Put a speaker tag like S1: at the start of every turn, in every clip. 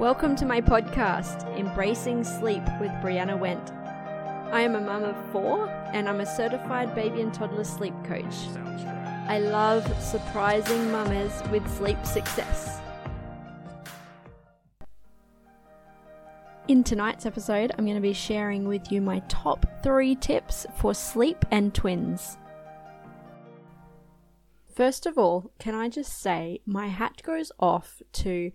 S1: Welcome to my podcast, Embracing Sleep with Brianna Wendt. I am a mum of four and I'm a certified baby and toddler sleep coach. I love surprising mamas with sleep success. In tonight's episode, I'm going to be sharing with you my top three tips for sleep and twins. First of all, can I just say my hat goes off to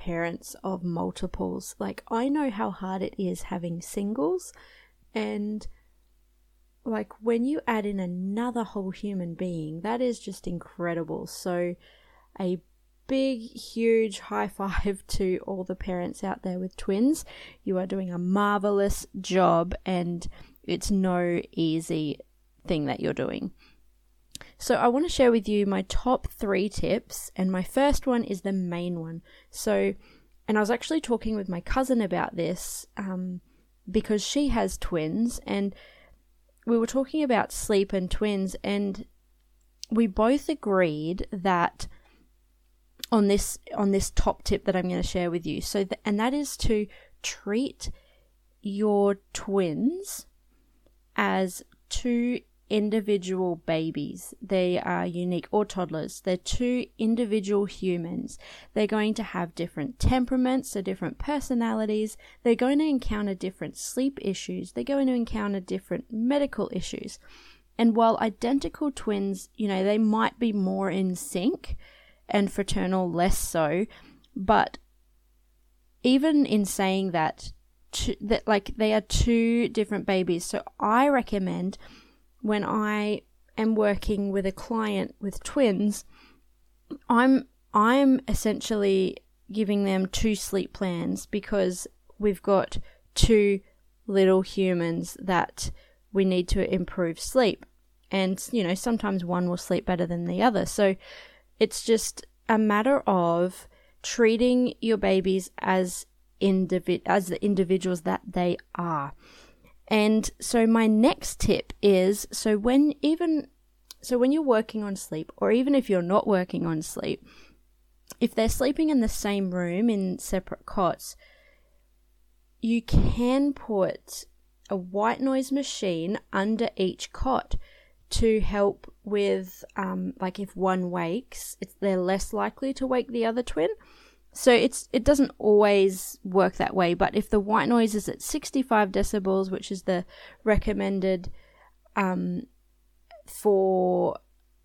S1: parents of multiples. Like, I know how hard it is having singles, and like when you add in another whole human being, that is just incredible. So, a big, huge high five to all the parents out there with twins. You are doing a marvelous job, and it's no easy thing that you're doing. So, I want to share with you my top three tips, and my first one is the main one. So, and I was actually talking with my cousin about this um, because she has twins, and we were talking about sleep and twins, and we both agreed that on this on this top tip that I'm going to share with you. So, th- and that is to treat your twins as two individual babies. They are unique, or toddlers. They're two individual humans. They're going to have different temperaments, so different personalities. They're going to encounter different sleep issues. They're going to encounter different medical issues. And while identical twins, you know, they might be more in sync and fraternal less so, but even in saying that, that like they are two different babies. So I recommend when I am working with a client with twins, I'm I'm essentially giving them two sleep plans because we've got two little humans that we need to improve sleep. And you know, sometimes one will sleep better than the other. So it's just a matter of treating your babies as individ- as the individuals that they are. And so my next tip is so when even so when you're working on sleep or even if you're not working on sleep, if they're sleeping in the same room in separate cots, you can put a white noise machine under each cot to help with um, like if one wakes, it's they're less likely to wake the other twin. So it's it doesn't always work that way, but if the white noise is at 65 decibels, which is the recommended um, for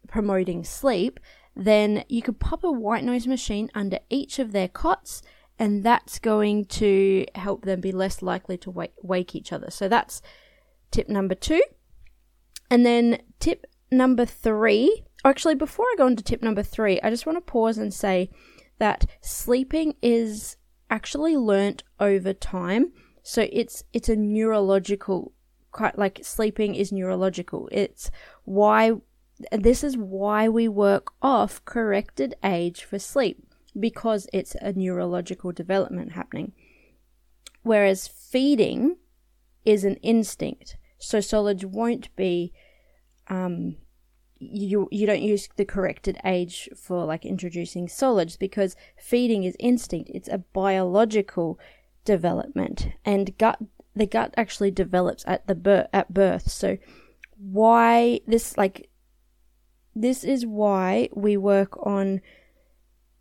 S1: promoting sleep, then you could pop a white noise machine under each of their cots, and that's going to help them be less likely to wake, wake each other. So that's tip number two. And then tip number three, actually, before I go into tip number three, I just want to pause and say that sleeping is actually learnt over time. So it's it's a neurological quite like sleeping is neurological. It's why this is why we work off corrected age for sleep because it's a neurological development happening. Whereas feeding is an instinct. So solids won't be um, you you don't use the corrected age for like introducing solids because feeding is instinct. It's a biological development and gut the gut actually develops at the birth at birth. So why this like this is why we work on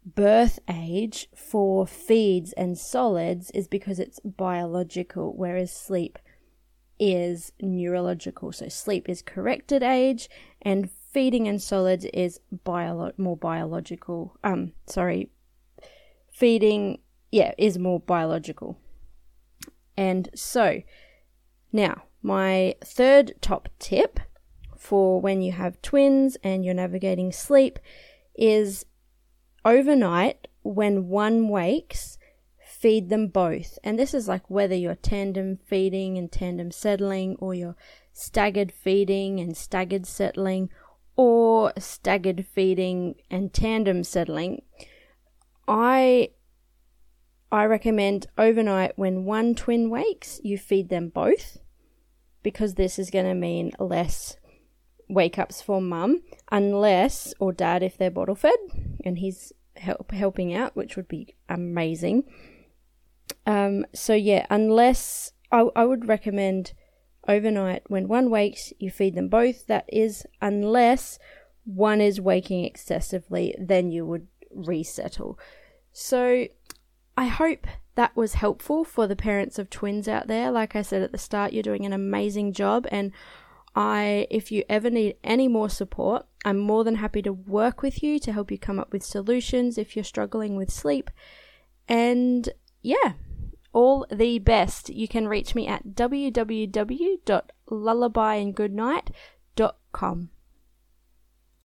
S1: birth age for feeds and solids is because it's biological whereas sleep is neurological. So sleep is corrected age and feeding and solids is bio- more biological. Um, sorry, feeding, yeah, is more biological. And so, now, my third top tip for when you have twins and you're navigating sleep is overnight when one wakes, feed them both. And this is like whether you're tandem feeding and tandem settling, or you're staggered feeding and staggered settling, or staggered feeding and tandem settling, I I recommend overnight when one twin wakes, you feed them both because this is going to mean less wake ups for mum unless or dad if they're bottle fed and he's help helping out which would be amazing. Um, so yeah, unless I, I would recommend overnight when one wakes, you feed them both. That is, unless one is waking excessively, then you would resettle. So I hope that was helpful for the parents of twins out there. Like I said at the start, you're doing an amazing job and I if you ever need any more support, I'm more than happy to work with you to help you come up with solutions if you're struggling with sleep. And yeah, all the best. You can reach me at www.lullabyandgoodnight.com.